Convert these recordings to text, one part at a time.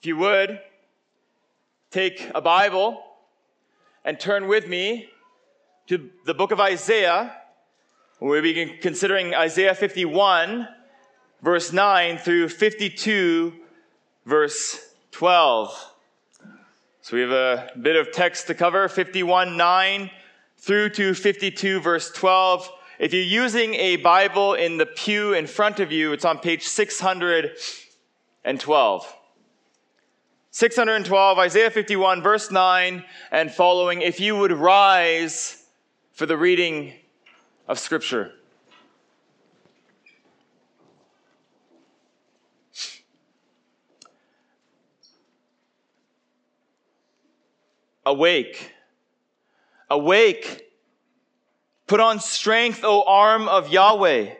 If you would, take a Bible and turn with me to the book of Isaiah. We'll be considering Isaiah 51, verse 9 through 52, verse 12. So we have a bit of text to cover 51, 9 through to 52, verse 12. If you're using a Bible in the pew in front of you, it's on page 612. 612, Isaiah 51, verse 9 and following. If you would rise for the reading of Scripture. Awake. Awake. Put on strength, O arm of Yahweh.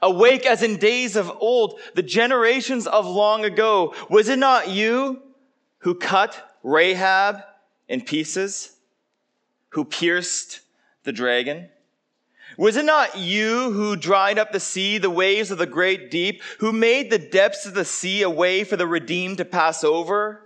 Awake as in days of old, the generations of long ago. Was it not you who cut Rahab in pieces? Who pierced the dragon? Was it not you who dried up the sea, the waves of the great deep, who made the depths of the sea a way for the redeemed to pass over?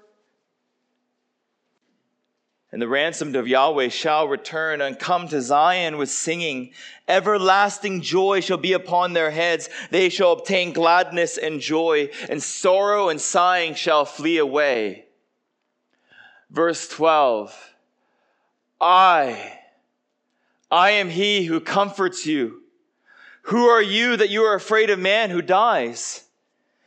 And the ransomed of Yahweh shall return and come to Zion with singing. Everlasting joy shall be upon their heads. They shall obtain gladness and joy, and sorrow and sighing shall flee away. Verse 12 I, I am he who comforts you. Who are you that you are afraid of man who dies?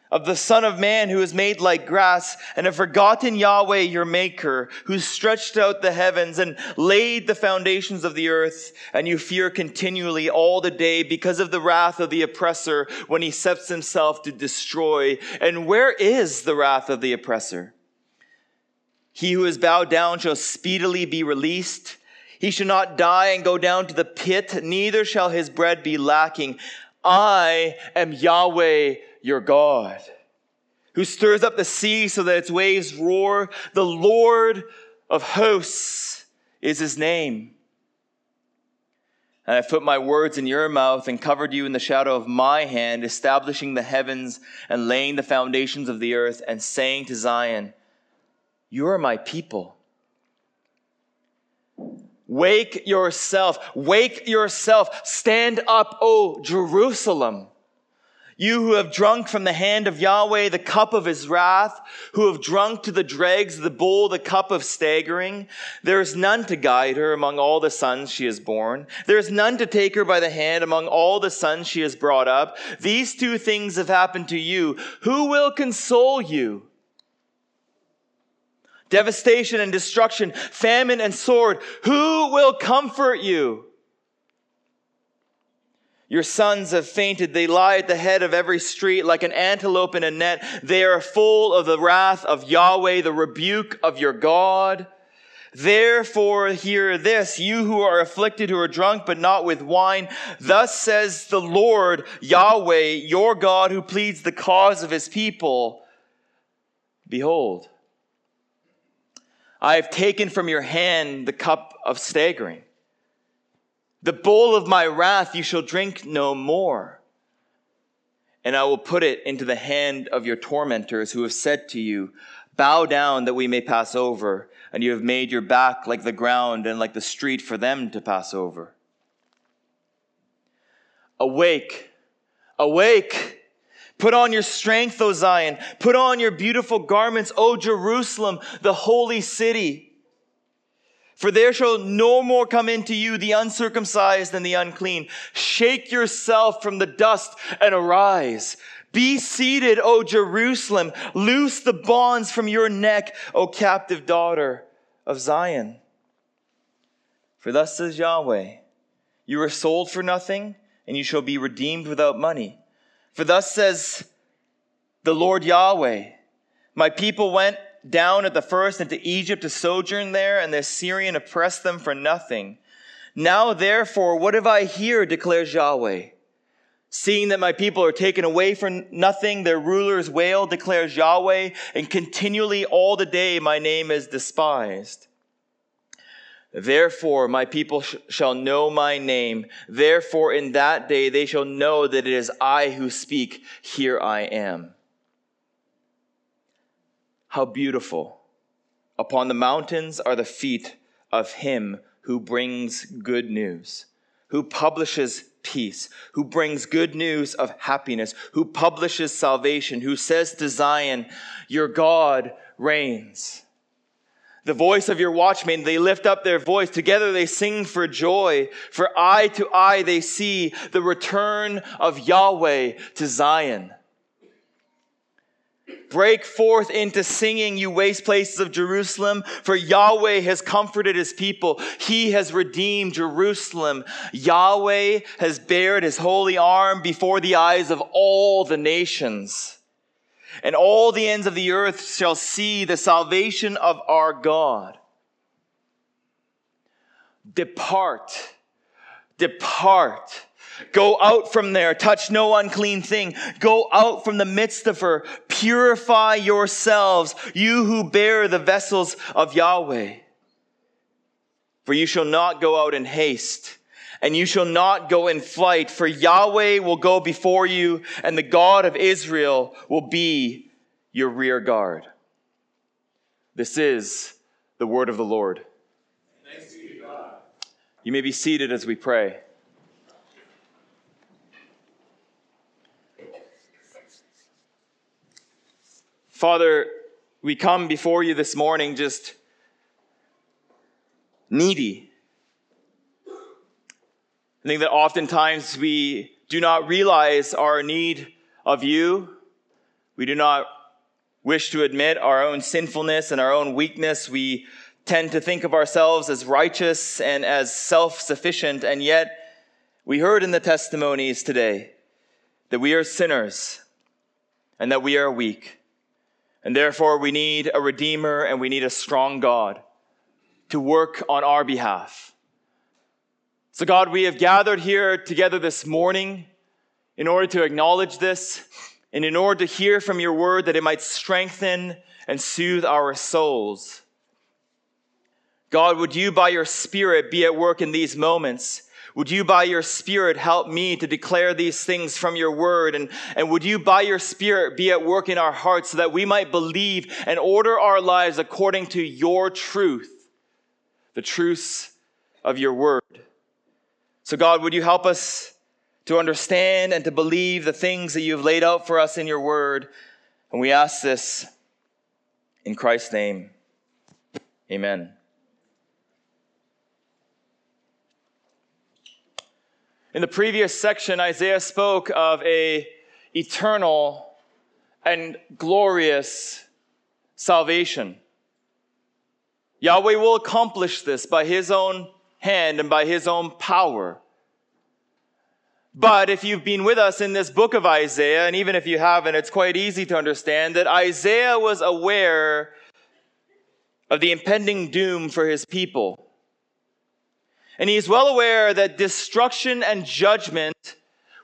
of the Son of Man who is made like grass, and have forgotten Yahweh your Maker, who stretched out the heavens and laid the foundations of the earth, and you fear continually all the day because of the wrath of the oppressor when he sets himself to destroy. And where is the wrath of the oppressor? He who is bowed down shall speedily be released. He shall not die and go down to the pit, neither shall his bread be lacking. I am Yahweh your God, who stirs up the sea so that its waves roar. The Lord of hosts is his name. And I put my words in your mouth and covered you in the shadow of my hand, establishing the heavens and laying the foundations of the earth, and saying to Zion, You are my people. Wake yourself, wake yourself, stand up, O Jerusalem. You who have drunk from the hand of Yahweh the cup of his wrath, who have drunk to the dregs the bowl, the cup of staggering. There is none to guide her among all the sons she has borne. There is none to take her by the hand among all the sons she has brought up. These two things have happened to you. Who will console you? Devastation and destruction, famine and sword. Who will comfort you? Your sons have fainted. They lie at the head of every street like an antelope in a net. They are full of the wrath of Yahweh, the rebuke of your God. Therefore, hear this, you who are afflicted, who are drunk, but not with wine. Thus says the Lord, Yahweh, your God, who pleads the cause of his people. Behold, I have taken from your hand the cup of staggering the bowl of my wrath you shall drink no more. And I will put it into the hand of your tormentors who have said to you, Bow down that we may pass over. And you have made your back like the ground and like the street for them to pass over. Awake, awake. Put on your strength, O Zion. Put on your beautiful garments, O Jerusalem, the holy city. For there shall no more come into you the uncircumcised and the unclean. Shake yourself from the dust and arise. Be seated, O Jerusalem. Loose the bonds from your neck, O captive daughter of Zion. For thus says Yahweh, you are sold for nothing, and you shall be redeemed without money. For thus says the Lord Yahweh, my people went down at the first into Egypt to sojourn there, and the Assyrian oppressed them for nothing. Now, therefore, what have I here, declares Yahweh? Seeing that my people are taken away for nothing, their rulers wail, declares Yahweh, and continually all the day my name is despised. Therefore, my people sh- shall know my name. Therefore, in that day they shall know that it is I who speak. Here I am. how beautiful upon the mountains are the feet of him who brings good news, who publishes peace, who brings good news of happiness, who publishes salvation, who says to Zion, Your God reigns. The voice of your watchmen, they lift up their voice. Together they sing for joy. For eye to eye they see the return of Yahweh to Zion. Break forth into singing, you waste places of Jerusalem, for Yahweh has comforted his people. He has redeemed Jerusalem. Yahweh has bared his holy arm before the eyes of all the nations. And all the ends of the earth shall see the salvation of our God. Depart, depart Go out from there. Touch no unclean thing. Go out from the midst of her. Purify yourselves, you who bear the vessels of Yahweh. For you shall not go out in haste, and you shall not go in flight, for Yahweh will go before you, and the God of Israel will be your rear guard. This is the word of the Lord. You may be seated as we pray. Father, we come before you this morning just needy. I think that oftentimes we do not realize our need of you. We do not wish to admit our own sinfulness and our own weakness. We tend to think of ourselves as righteous and as self sufficient, and yet we heard in the testimonies today that we are sinners and that we are weak. And therefore, we need a Redeemer and we need a strong God to work on our behalf. So, God, we have gathered here together this morning in order to acknowledge this and in order to hear from your word that it might strengthen and soothe our souls. God, would you, by your Spirit, be at work in these moments would you, by your Spirit, help me to declare these things from your word? And, and would you, by your Spirit, be at work in our hearts so that we might believe and order our lives according to your truth, the truths of your word? So, God, would you help us to understand and to believe the things that you've laid out for us in your word? And we ask this in Christ's name. Amen. In the previous section, Isaiah spoke of a eternal and glorious salvation. Yahweh will accomplish this by his own hand and by his own power. But if you've been with us in this book of Isaiah, and even if you haven't, it's quite easy to understand that Isaiah was aware of the impending doom for his people. And he's well aware that destruction and judgment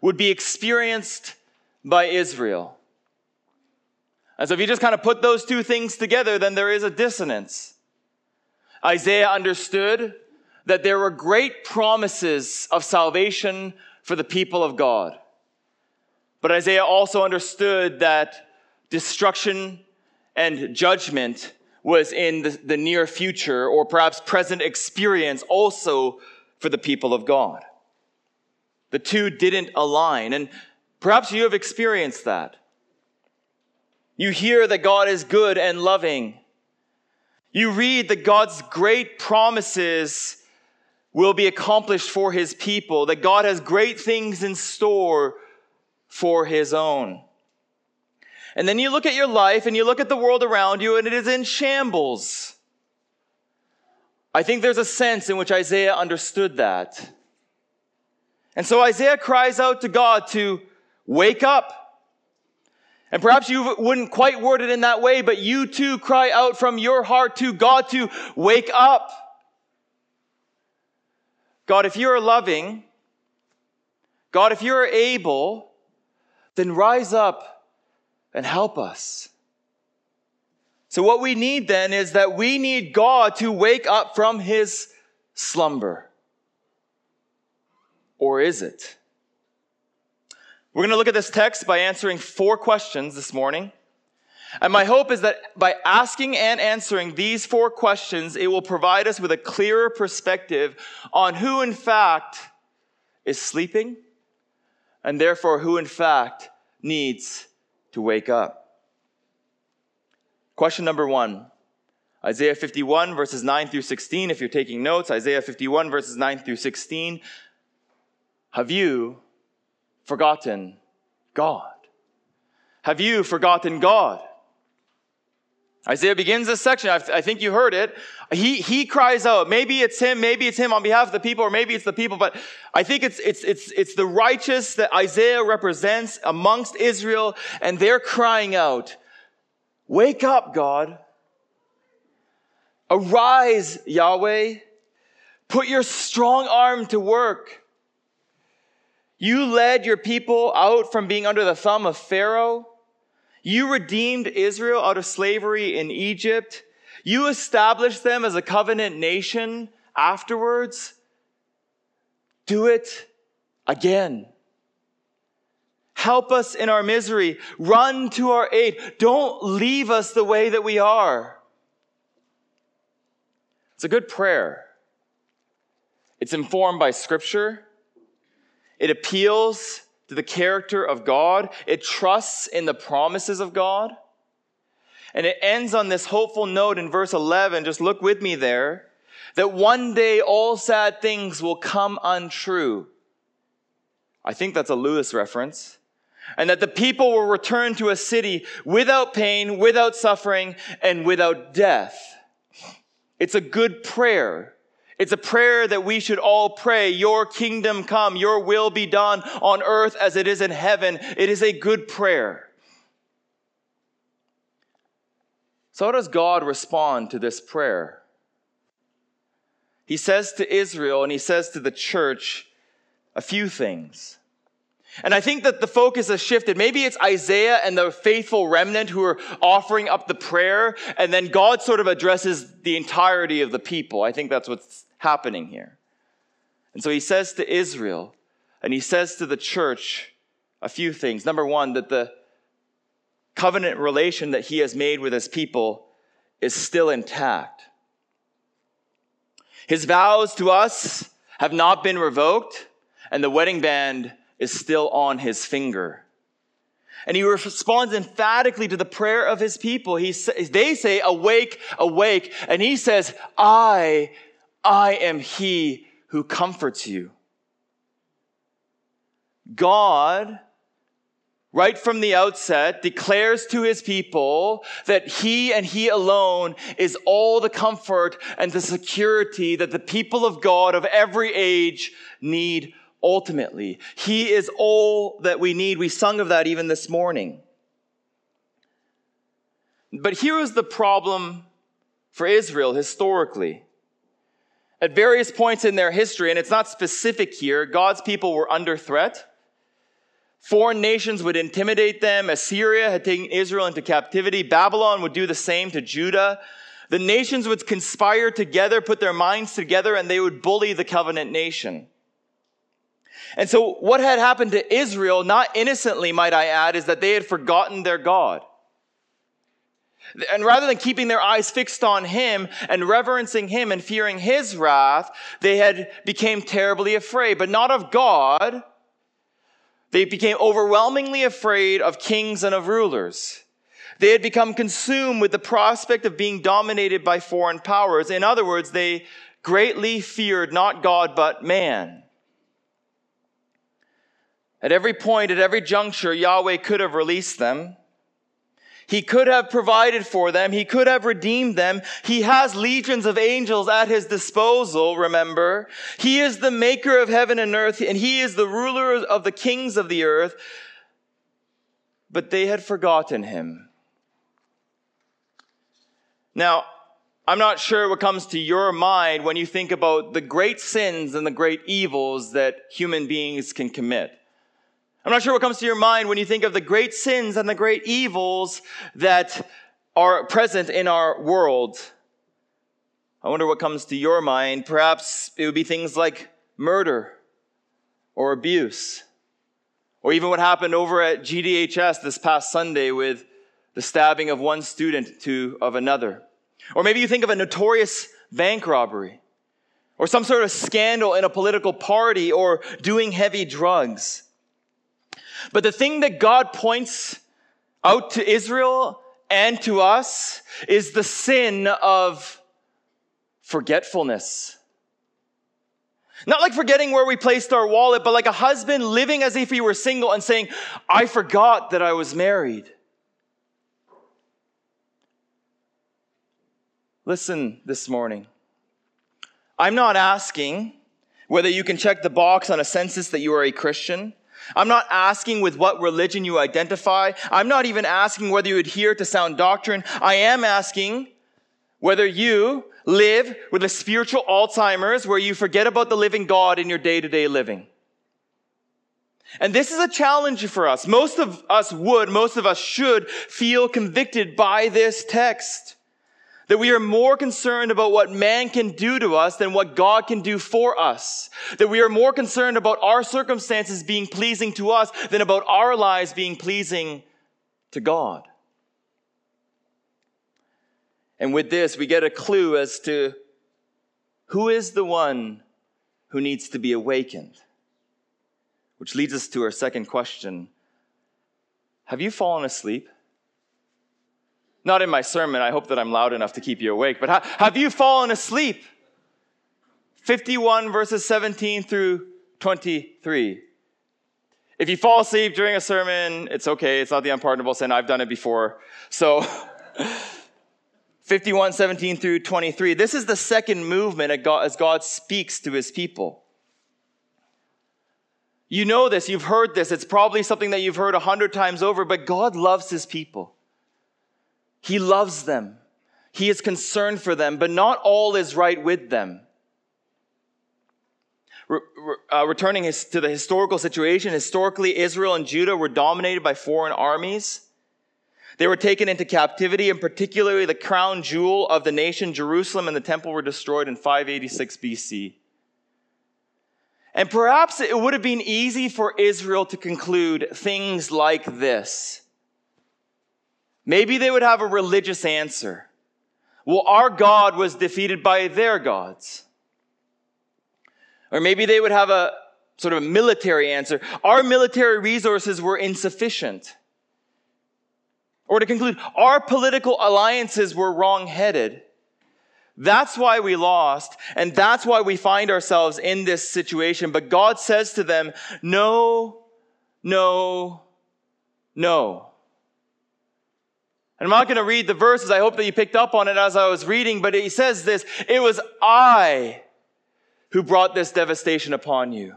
would be experienced by Israel. And so if you just kind of put those two things together, then there is a dissonance. Isaiah understood that there were great promises of salvation for the people of God. But Isaiah also understood that destruction and judgment was in the, the near future or perhaps present experience also for the people of God. The two didn't align. And perhaps you have experienced that. You hear that God is good and loving. You read that God's great promises will be accomplished for his people, that God has great things in store for his own. And then you look at your life and you look at the world around you and it is in shambles. I think there's a sense in which Isaiah understood that. And so Isaiah cries out to God to wake up. And perhaps you wouldn't quite word it in that way, but you too cry out from your heart to God to wake up. God, if you're loving, God, if you're able, then rise up and help us. So, what we need then is that we need God to wake up from his slumber. Or is it? We're going to look at this text by answering four questions this morning. And my hope is that by asking and answering these four questions, it will provide us with a clearer perspective on who, in fact, is sleeping, and therefore who, in fact, needs to wake up. Question number one Isaiah 51, verses 9 through 16. If you're taking notes, Isaiah 51, verses 9 through 16. Have you forgotten God? Have you forgotten God? Isaiah begins this section. I think you heard it. He, he cries out. Maybe it's him. Maybe it's him on behalf of the people, or maybe it's the people. But I think it's, it's, it's, it's the righteous that Isaiah represents amongst Israel. And they're crying out, Wake up, God. Arise, Yahweh. Put your strong arm to work. You led your people out from being under the thumb of Pharaoh. You redeemed Israel out of slavery in Egypt. You established them as a covenant nation afterwards. Do it again. Help us in our misery. Run to our aid. Don't leave us the way that we are. It's a good prayer. It's informed by scripture. It appeals to the character of God. It trusts in the promises of God. And it ends on this hopeful note in verse 11. Just look with me there. That one day all sad things will come untrue. I think that's a Lewis reference. And that the people will return to a city without pain, without suffering, and without death. It's a good prayer. It's a prayer that we should all pray. Your kingdom come, your will be done on earth as it is in heaven. It is a good prayer. So, how does God respond to this prayer? He says to Israel and he says to the church a few things. And I think that the focus has shifted. Maybe it's Isaiah and the faithful remnant who are offering up the prayer, and then God sort of addresses the entirety of the people. I think that's what's happening here. And so he says to Israel, and he says to the church a few things. Number one, that the covenant relation that he has made with his people is still intact. His vows to us have not been revoked, and the wedding band is still on his finger. And he responds emphatically to the prayer of his people. He, they say, Awake, awake. And he says, I I am he who comforts you. God, right from the outset, declares to his people that he and he alone is all the comfort and the security that the people of God of every age need ultimately. He is all that we need. We sung of that even this morning. But here is the problem for Israel historically. At various points in their history, and it's not specific here, God's people were under threat. Foreign nations would intimidate them. Assyria had taken Israel into captivity. Babylon would do the same to Judah. The nations would conspire together, put their minds together, and they would bully the covenant nation. And so, what had happened to Israel, not innocently, might I add, is that they had forgotten their God. And rather than keeping their eyes fixed on him and reverencing him and fearing his wrath, they had became terribly afraid, but not of God. They became overwhelmingly afraid of kings and of rulers. They had become consumed with the prospect of being dominated by foreign powers. In other words, they greatly feared not God, but man. At every point, at every juncture, Yahweh could have released them. He could have provided for them. He could have redeemed them. He has legions of angels at his disposal, remember. He is the maker of heaven and earth, and he is the ruler of the kings of the earth. But they had forgotten him. Now, I'm not sure what comes to your mind when you think about the great sins and the great evils that human beings can commit. I'm not sure what comes to your mind when you think of the great sins and the great evils that are present in our world. I wonder what comes to your mind. Perhaps it would be things like murder or abuse, or even what happened over at GDHS this past Sunday with the stabbing of one student to of another. Or maybe you think of a notorious bank robbery or some sort of scandal in a political party or doing heavy drugs. But the thing that God points out to Israel and to us is the sin of forgetfulness. Not like forgetting where we placed our wallet, but like a husband living as if he were single and saying, I forgot that I was married. Listen this morning. I'm not asking whether you can check the box on a census that you are a Christian. I'm not asking with what religion you identify. I'm not even asking whether you adhere to sound doctrine. I am asking whether you live with a spiritual Alzheimer's where you forget about the living God in your day to day living. And this is a challenge for us. Most of us would, most of us should feel convicted by this text. That we are more concerned about what man can do to us than what God can do for us. That we are more concerned about our circumstances being pleasing to us than about our lives being pleasing to God. And with this, we get a clue as to who is the one who needs to be awakened. Which leads us to our second question Have you fallen asleep? Not in my sermon. I hope that I'm loud enough to keep you awake. But have you fallen asleep? 51 verses 17 through 23. If you fall asleep during a sermon, it's okay. It's not the unpardonable sin. I've done it before. So, 51, 17 through 23. This is the second movement as God speaks to his people. You know this, you've heard this. It's probably something that you've heard a hundred times over, but God loves his people. He loves them. He is concerned for them, but not all is right with them. Re- uh, returning his, to the historical situation, historically, Israel and Judah were dominated by foreign armies. They were taken into captivity, and particularly the crown jewel of the nation, Jerusalem, and the temple were destroyed in 586 BC. And perhaps it would have been easy for Israel to conclude things like this Maybe they would have a religious answer. Well, our God was defeated by their gods. Or maybe they would have a sort of a military answer. Our military resources were insufficient. Or to conclude, our political alliances were wrong-headed. That's why we lost, and that's why we find ourselves in this situation. But God says to them, no, no, no. And I'm not going to read the verses. I hope that you picked up on it as I was reading, but he says this, it was I who brought this devastation upon you.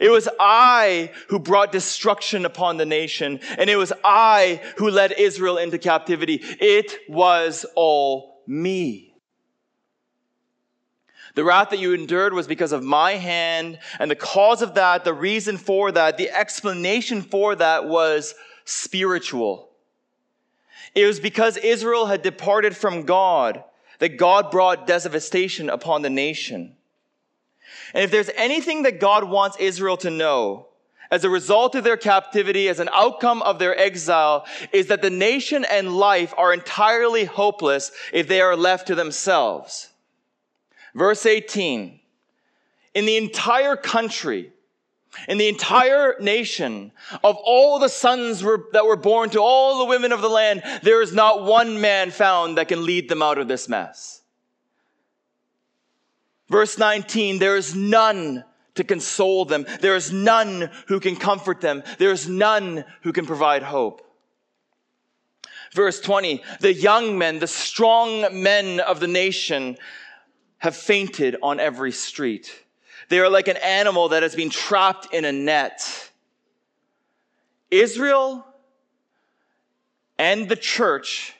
It was I who brought destruction upon the nation, and it was I who led Israel into captivity. It was all me. The wrath that you endured was because of my hand, and the cause of that, the reason for that, the explanation for that was spiritual. It was because Israel had departed from God that God brought devastation upon the nation. And if there's anything that God wants Israel to know, as a result of their captivity, as an outcome of their exile, is that the nation and life are entirely hopeless if they are left to themselves. Verse 18. In the entire country, in the entire nation of all the sons were, that were born to all the women of the land, there is not one man found that can lead them out of this mess. Verse 19, there is none to console them. There is none who can comfort them. There is none who can provide hope. Verse 20, the young men, the strong men of the nation have fainted on every street. They are like an animal that has been trapped in a net. Israel and the church,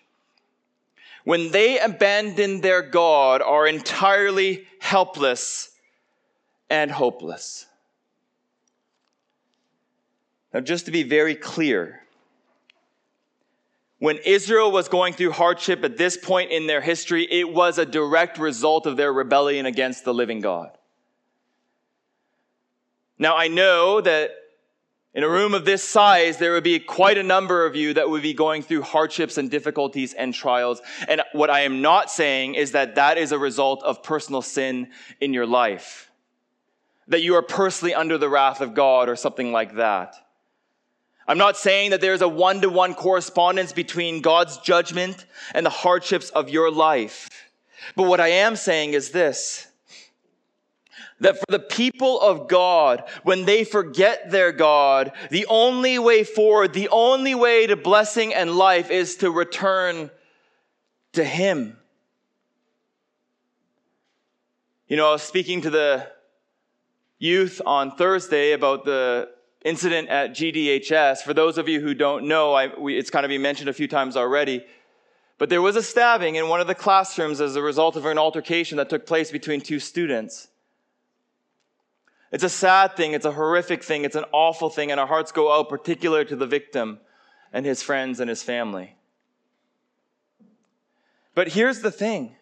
when they abandon their God, are entirely helpless and hopeless. Now, just to be very clear, when Israel was going through hardship at this point in their history, it was a direct result of their rebellion against the living God. Now, I know that In a room of this size, there would be quite a number of you that would be going through hardships and difficulties and trials. And what I am not saying is that that is a result of personal sin in your life. That you are personally under the wrath of God or something like that. I'm not saying that there's a one to one correspondence between God's judgment and the hardships of your life. But what I am saying is this that for the people of God, when they forget their God, the only way forward, the only way to blessing and life is to return to Him. You know, speaking to the youth on Thursday about the incident at GDHS, for those of you who don't know, I, we, it's kind of been mentioned a few times already. But there was a stabbing in one of the classrooms as a result of an altercation that took place between two students. It's a sad thing, it's a horrific thing, it's an awful thing, and our hearts go out particular to the victim and his friends and his family. But here's the thing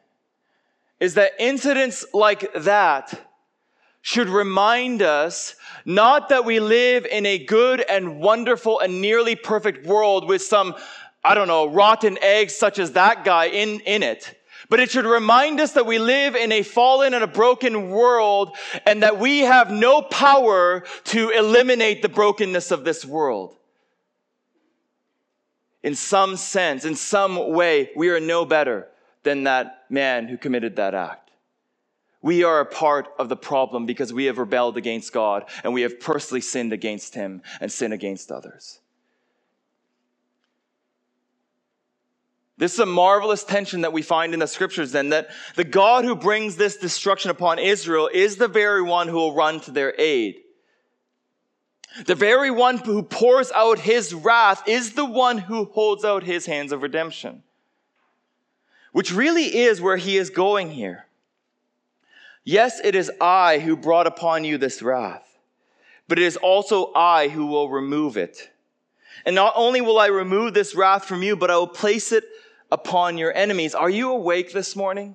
is that incidents like that should remind us not that we live in a good and wonderful and nearly perfect world with some, I don't know, rotten eggs such as that guy in, in it. But it should remind us that we live in a fallen and a broken world and that we have no power to eliminate the brokenness of this world. In some sense, in some way, we are no better than that man who committed that act. We are a part of the problem because we have rebelled against God and we have personally sinned against Him and sinned against others. This is a marvelous tension that we find in the scriptures then that the God who brings this destruction upon Israel is the very one who will run to their aid. The very one who pours out his wrath is the one who holds out his hands of redemption. Which really is where he is going here. Yes, it is I who brought upon you this wrath, but it is also I who will remove it. And not only will I remove this wrath from you, but I will place it upon your enemies. Are you awake this morning?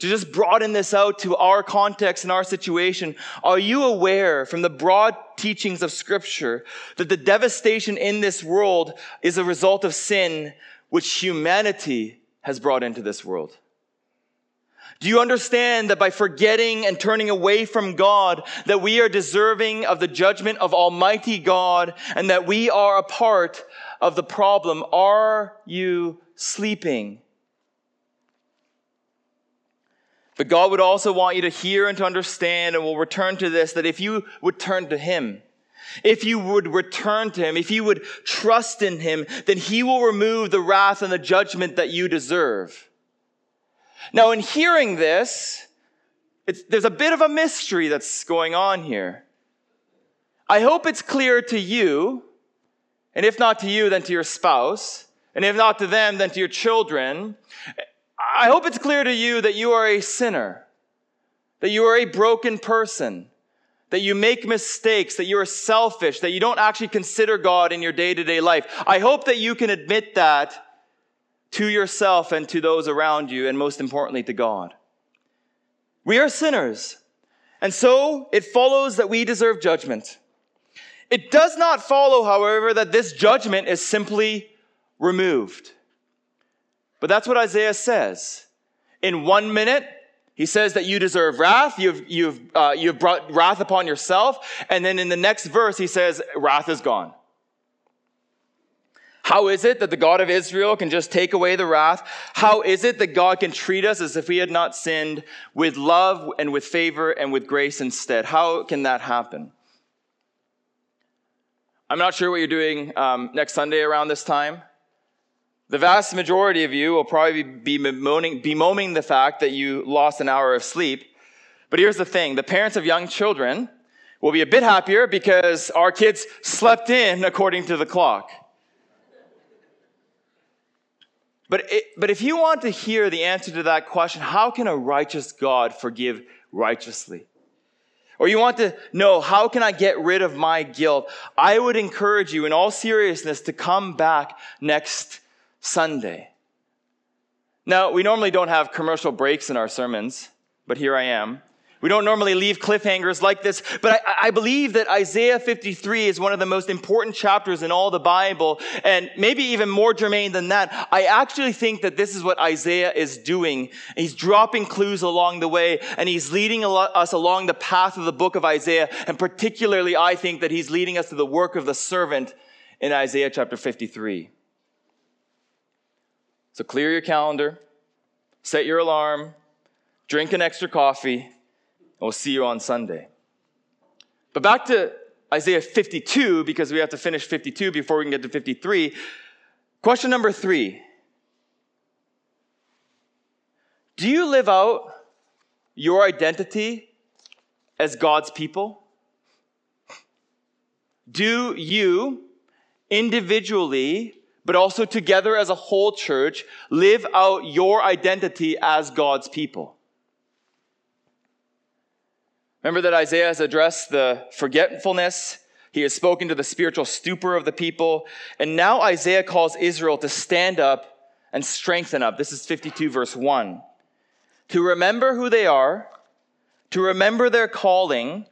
To just broaden this out to our context and our situation, are you aware from the broad teachings of Scripture that the devastation in this world is a result of sin which humanity has brought into this world? Do you understand that by forgetting and turning away from God, that we are deserving of the judgment of Almighty God and that we are a part of the problem. Are you sleeping? But God would also want you to hear and to understand, and we'll return to this, that if you would turn to Him, if you would return to Him, if you would trust in Him, then He will remove the wrath and the judgment that you deserve. Now, in hearing this, there's a bit of a mystery that's going on here. I hope it's clear to you and if not to you, then to your spouse. And if not to them, then to your children. I hope it's clear to you that you are a sinner, that you are a broken person, that you make mistakes, that you are selfish, that you don't actually consider God in your day to day life. I hope that you can admit that to yourself and to those around you, and most importantly, to God. We are sinners. And so it follows that we deserve judgment. It does not follow, however, that this judgment is simply removed. But that's what Isaiah says. In one minute, he says that you deserve wrath. You've, you've, uh, you've brought wrath upon yourself. And then in the next verse, he says, wrath is gone. How is it that the God of Israel can just take away the wrath? How is it that God can treat us as if we had not sinned with love and with favor and with grace instead? How can that happen? I'm not sure what you're doing um, next Sunday around this time. The vast majority of you will probably be bemoaning, bemoaning the fact that you lost an hour of sleep. But here's the thing the parents of young children will be a bit happier because our kids slept in according to the clock. But, it, but if you want to hear the answer to that question, how can a righteous God forgive righteously? Or you want to know how can I get rid of my guilt, I would encourage you in all seriousness to come back next Sunday. Now, we normally don't have commercial breaks in our sermons, but here I am. We don't normally leave cliffhangers like this, but I, I, believe that Isaiah 53 is one of the most important chapters in all the Bible. And maybe even more germane than that, I actually think that this is what Isaiah is doing. He's dropping clues along the way and he's leading us along the path of the book of Isaiah. And particularly, I think that he's leading us to the work of the servant in Isaiah chapter 53. So clear your calendar, set your alarm, drink an extra coffee, we'll see you on Sunday. But back to Isaiah 52, because we have to finish 52 before we can get to 53. Question number three Do you live out your identity as God's people? Do you individually, but also together as a whole church, live out your identity as God's people? Remember that Isaiah has addressed the forgetfulness. He has spoken to the spiritual stupor of the people. And now Isaiah calls Israel to stand up and strengthen up. This is 52, verse 1. To remember who they are, to remember their calling,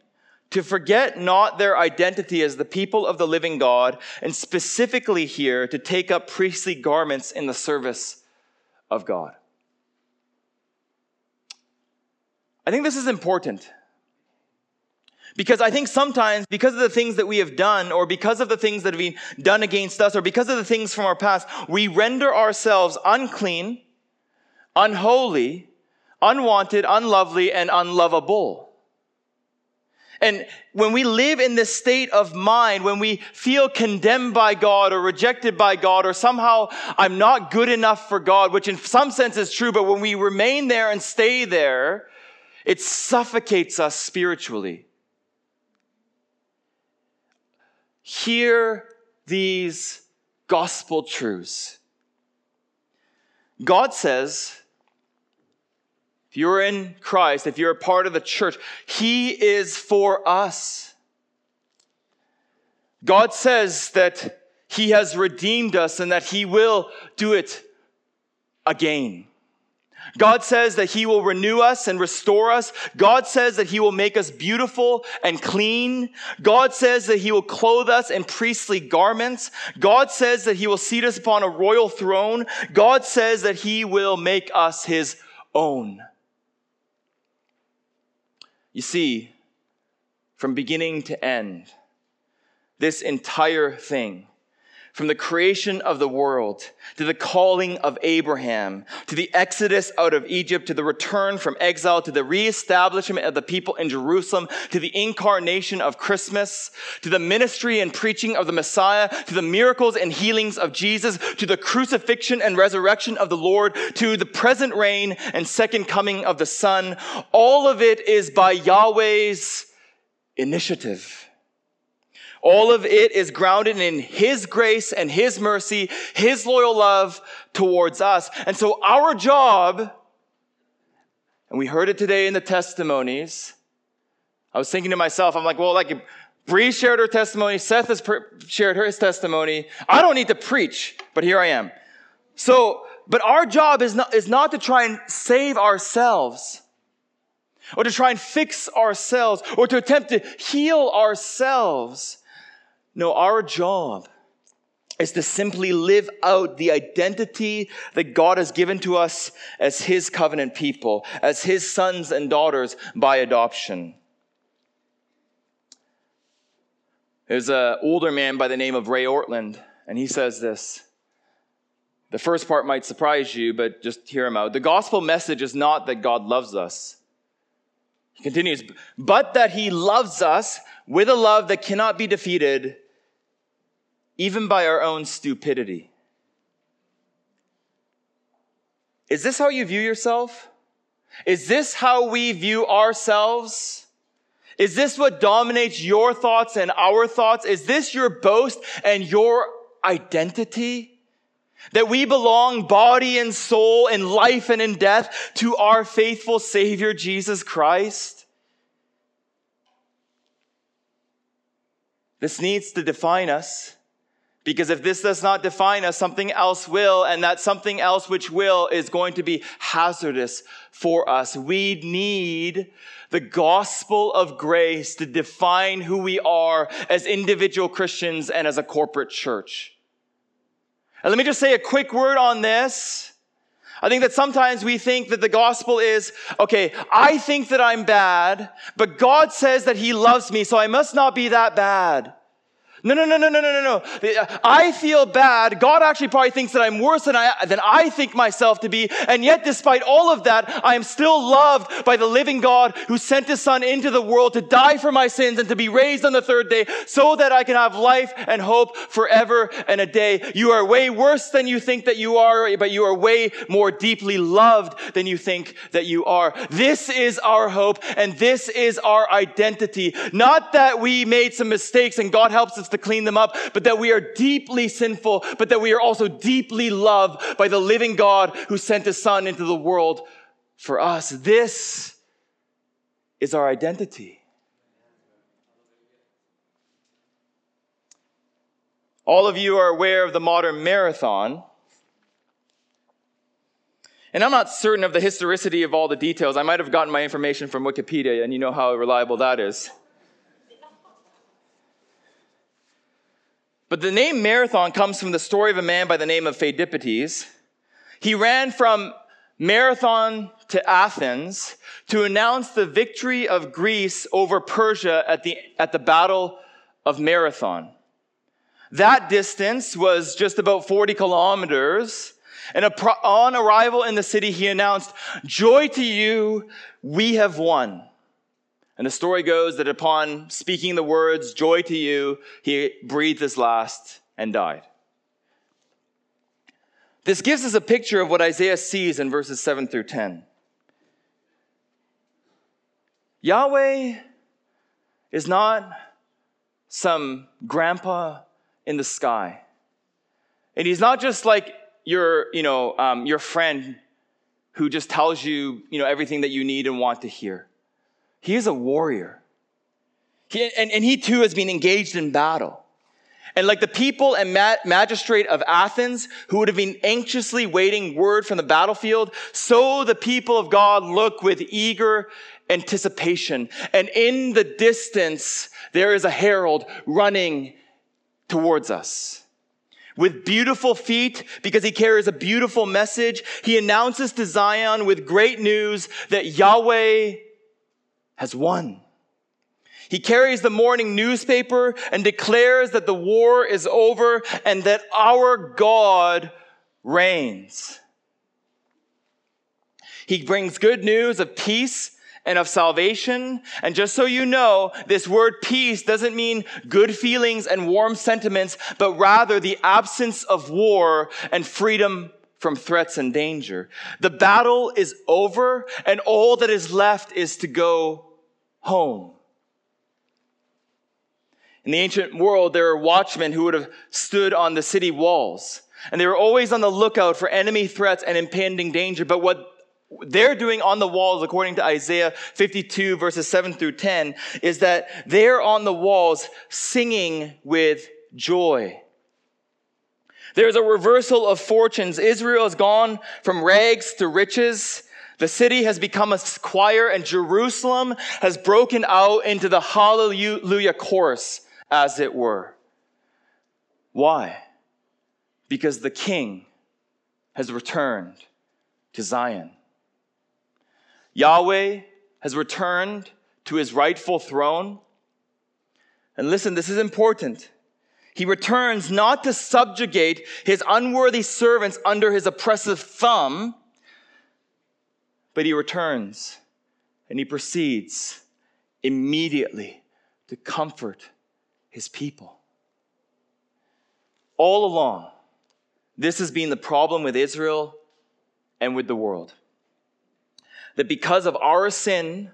to forget not their identity as the people of the living God, and specifically here to take up priestly garments in the service of God. I think this is important because I think sometimes, because of the things that we have done, or because of the things that have been done against us, or because of the things from our past, we render ourselves unclean, unholy, unwanted, unlovely, and unlovable. And when we live in this state of mind, when we feel condemned by God or rejected by God, or somehow I'm not good enough for God, which in some sense is true, but when we remain there and stay there, it suffocates us spiritually. Hear these gospel truths. God says, if you're in Christ, if you're a part of the church, He is for us. God says that He has redeemed us and that He will do it again. God says that He will renew us and restore us. God says that He will make us beautiful and clean. God says that He will clothe us in priestly garments. God says that He will seat us upon a royal throne. God says that He will make us His own. You see, from beginning to end, this entire thing from the creation of the world to the calling of Abraham, to the exodus out of Egypt, to the return from exile, to the reestablishment of the people in Jerusalem, to the incarnation of Christmas, to the ministry and preaching of the Messiah, to the miracles and healings of Jesus, to the crucifixion and resurrection of the Lord, to the present reign and second coming of the Son. All of it is by Yahweh's initiative. All of it is grounded in His grace and His mercy, His loyal love towards us. And so our job, and we heard it today in the testimonies, I was thinking to myself, I'm like, well, like, Bree shared her testimony, Seth has shared his testimony. I don't need to preach, but here I am. So, but our job is not, is not to try and save ourselves or to try and fix ourselves or to attempt to heal ourselves. No, our job is to simply live out the identity that God has given to us as His covenant people, as His sons and daughters by adoption. There's an older man by the name of Ray Ortlund, and he says this. The first part might surprise you, but just hear him out. The gospel message is not that God loves us. He continues, but that he loves us with a love that cannot be defeated even by our own stupidity. Is this how you view yourself? Is this how we view ourselves? Is this what dominates your thoughts and our thoughts? Is this your boast and your identity? That we belong body and soul in life and in death to our faithful Savior, Jesus Christ? This needs to define us. Because if this does not define us, something else will, and that something else which will is going to be hazardous for us. We need the gospel of grace to define who we are as individual Christians and as a corporate church. And let me just say a quick word on this. I think that sometimes we think that the gospel is, okay, I think that I'm bad, but God says that He loves me, so I must not be that bad. No, no, no, no, no, no, no, no. Uh, I feel bad. God actually probably thinks that I'm worse than I, than I think myself to be. And yet, despite all of that, I am still loved by the living God who sent his son into the world to die for my sins and to be raised on the third day so that I can have life and hope forever and a day. You are way worse than you think that you are, but you are way more deeply loved than you think that you are. This is our hope and this is our identity. Not that we made some mistakes and God helps us to clean them up, but that we are deeply sinful, but that we are also deeply loved by the living God who sent his son into the world for us. This is our identity. All of you are aware of the modern marathon. And I'm not certain of the historicity of all the details. I might have gotten my information from Wikipedia, and you know how reliable that is. But the name marathon comes from the story of a man by the name of Pheidippides. He ran from Marathon to Athens to announce the victory of Greece over Persia at the, at the Battle of Marathon. That distance was just about 40 kilometers. And on arrival in the city, he announced, Joy to you, we have won. And the story goes that upon speaking the words, joy to you, he breathed his last and died. This gives us a picture of what Isaiah sees in verses 7 through 10. Yahweh is not some grandpa in the sky. And he's not just like your, you know, um, your friend who just tells you, you know, everything that you need and want to hear. He is a warrior. He, and, and he too has been engaged in battle. And like the people and magistrate of Athens who would have been anxiously waiting word from the battlefield, so the people of God look with eager anticipation. And in the distance, there is a herald running towards us. With beautiful feet, because he carries a beautiful message, he announces to Zion with great news that Yahweh has won. He carries the morning newspaper and declares that the war is over and that our God reigns. He brings good news of peace and of salvation. And just so you know, this word peace doesn't mean good feelings and warm sentiments, but rather the absence of war and freedom from threats and danger. The battle is over and all that is left is to go home. In the ancient world, there were watchmen who would have stood on the city walls, and they were always on the lookout for enemy threats and impending danger. But what they're doing on the walls, according to Isaiah 52, verses 7 through 10, is that they're on the walls singing with joy. There's a reversal of fortunes. Israel has gone from rags to riches. The city has become a choir and Jerusalem has broken out into the hallelujah chorus, as it were. Why? Because the king has returned to Zion. Yahweh has returned to his rightful throne. And listen, this is important. He returns not to subjugate his unworthy servants under his oppressive thumb, but he returns and he proceeds immediately to comfort his people. All along, this has been the problem with Israel and with the world. That because of our sin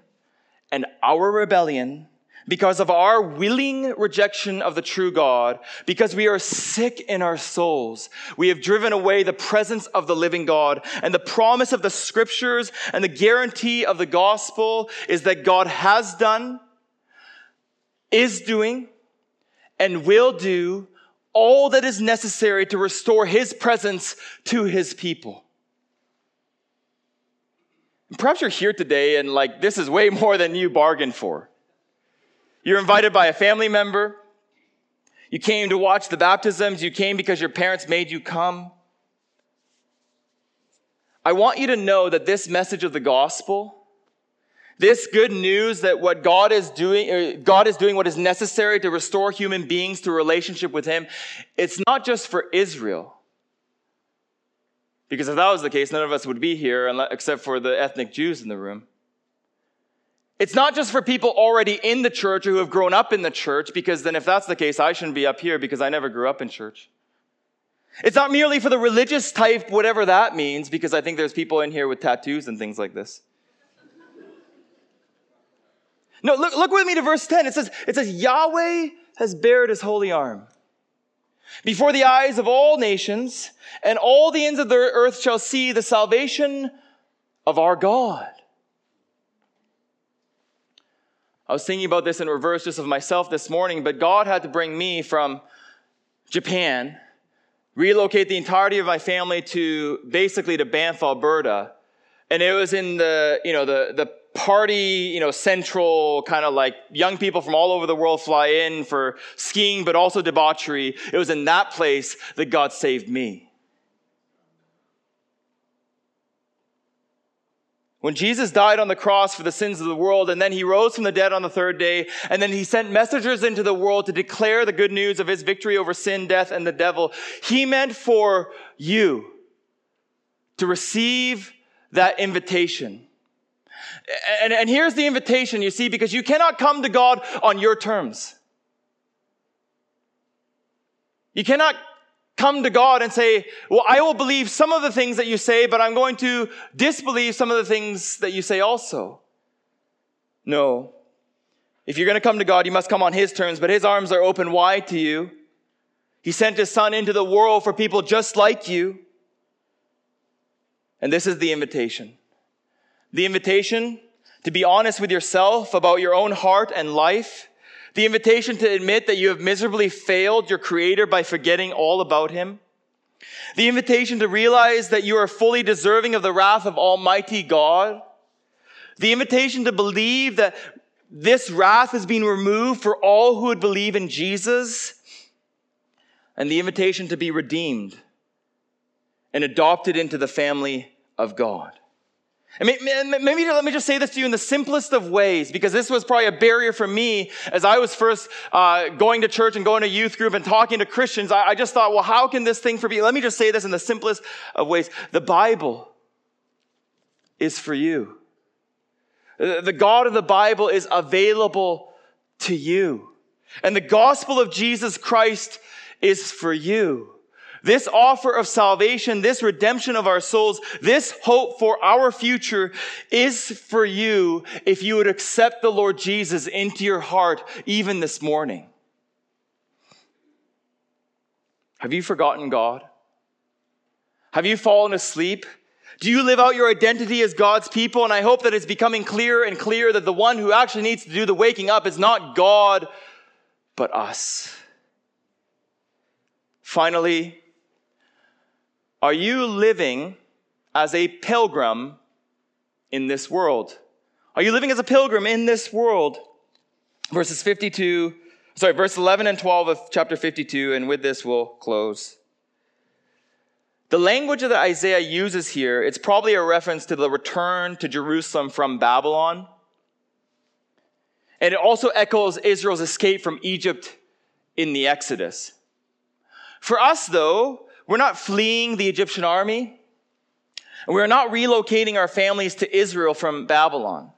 and our rebellion, because of our willing rejection of the true God, because we are sick in our souls, we have driven away the presence of the living God. And the promise of the scriptures and the guarantee of the gospel is that God has done, is doing, and will do all that is necessary to restore his presence to his people. Perhaps you're here today and like this is way more than you bargained for. You're invited by a family member. You came to watch the baptisms. You came because your parents made you come. I want you to know that this message of the gospel, this good news that what God is doing, God is doing what is necessary to restore human beings to relationship with Him, it's not just for Israel. Because if that was the case, none of us would be here except for the ethnic Jews in the room. It's not just for people already in the church or who have grown up in the church, because then if that's the case, I shouldn't be up here because I never grew up in church. It's not merely for the religious type, whatever that means, because I think there's people in here with tattoos and things like this. No, look, look with me to verse 10. It says, it says, Yahweh has bared his holy arm before the eyes of all nations, and all the ends of the earth shall see the salvation of our God. I was thinking about this in reverse just of myself this morning, but God had to bring me from Japan, relocate the entirety of my family to basically to Banff, Alberta. And it was in the, you know, the, the party, you know, central kind of like young people from all over the world fly in for skiing, but also debauchery. It was in that place that God saved me. When Jesus died on the cross for the sins of the world, and then he rose from the dead on the third day, and then he sent messengers into the world to declare the good news of his victory over sin, death, and the devil, he meant for you to receive that invitation. And, and here's the invitation, you see, because you cannot come to God on your terms. You cannot come to God and say, well, I will believe some of the things that you say, but I'm going to disbelieve some of the things that you say also. No. If you're going to come to God, you must come on His terms, but His arms are open wide to you. He sent His Son into the world for people just like you. And this is the invitation. The invitation to be honest with yourself about your own heart and life the invitation to admit that you have miserably failed your Creator by forgetting all about Him. The invitation to realize that you are fully deserving of the wrath of Almighty God. The invitation to believe that this wrath has been removed for all who would believe in Jesus. And the invitation to be redeemed and adopted into the family of God. And maybe let me just say this to you in the simplest of ways, because this was probably a barrier for me as I was first uh, going to church and going to youth group and talking to Christians. I, I just thought, well, how can this thing for me? Let me just say this in the simplest of ways. The Bible is for you. The God of the Bible is available to you. And the gospel of Jesus Christ is for you. This offer of salvation, this redemption of our souls, this hope for our future is for you if you would accept the Lord Jesus into your heart even this morning. Have you forgotten God? Have you fallen asleep? Do you live out your identity as God's people? And I hope that it's becoming clearer and clearer that the one who actually needs to do the waking up is not God, but us. Finally, are you living as a pilgrim in this world? Are you living as a pilgrim in this world? Verses 52, sorry, verse 11 and 12 of chapter 52, and with this we'll close. The language that Isaiah uses here, it's probably a reference to the return to Jerusalem from Babylon. And it also echoes Israel's escape from Egypt in the Exodus. For us, though, we're not fleeing the Egyptian army. And we're not relocating our families to Israel from Babylon.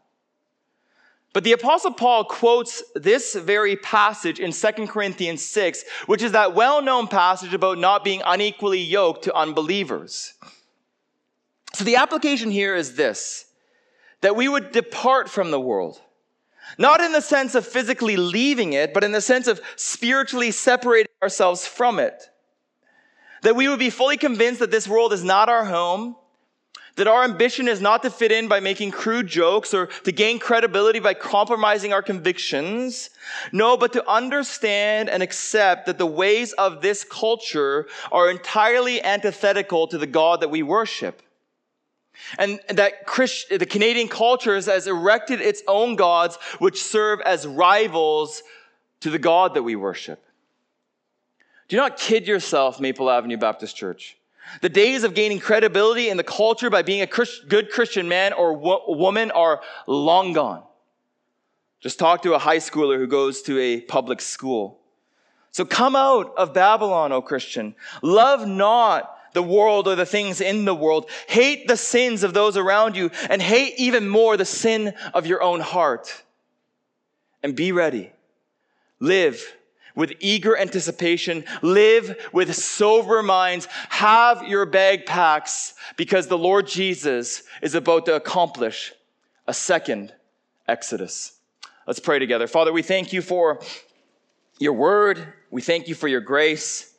But the apostle Paul quotes this very passage in 2 Corinthians 6, which is that well-known passage about not being unequally yoked to unbelievers. So the application here is this, that we would depart from the world. Not in the sense of physically leaving it, but in the sense of spiritually separating ourselves from it. That we would be fully convinced that this world is not our home, That our ambition is not to fit in by making crude jokes or to gain credibility by compromising our convictions. No, but to understand and accept that the ways of this culture are entirely antithetical to the God that we worship. And that Christ, the Canadian culture has erected its own gods which serve as rivals to the God that we worship. Do not kid yourself, Maple Avenue Baptist Church. The days of gaining credibility in the culture by being a Christ, good Christian man or wo- woman are long gone. Just talk to a high schooler who goes to a public school. So come out of Babylon, O Christian. Love not the world or the things in the world. Hate the sins of those around you and hate even more the sin of your own heart. And be ready. Live with eager anticipation. Live with sober minds. Have your bag packs because the Lord Jesus is about to accomplish a second Exodus. Let's pray together. Father, we thank you for your word. We thank you for your grace.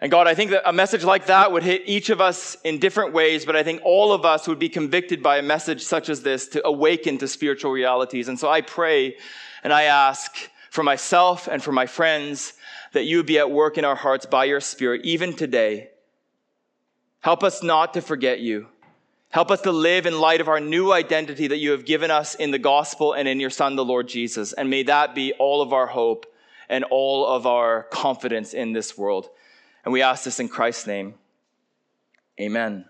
And God, I think that a message like that would hit each of us in different ways, but I think all of us would be convicted by a message such as this to awaken to spiritual realities. And so I pray and I ask for myself and for my friends that you would be at work in our hearts by your Spirit, even today. Help us not to forget you. Help us to live in light of our new identity that you have given us in the gospel and in your Son, the Lord Jesus. And may that be all of our hope and all of our confidence in this world. And we ask this in Christ's name. Amen.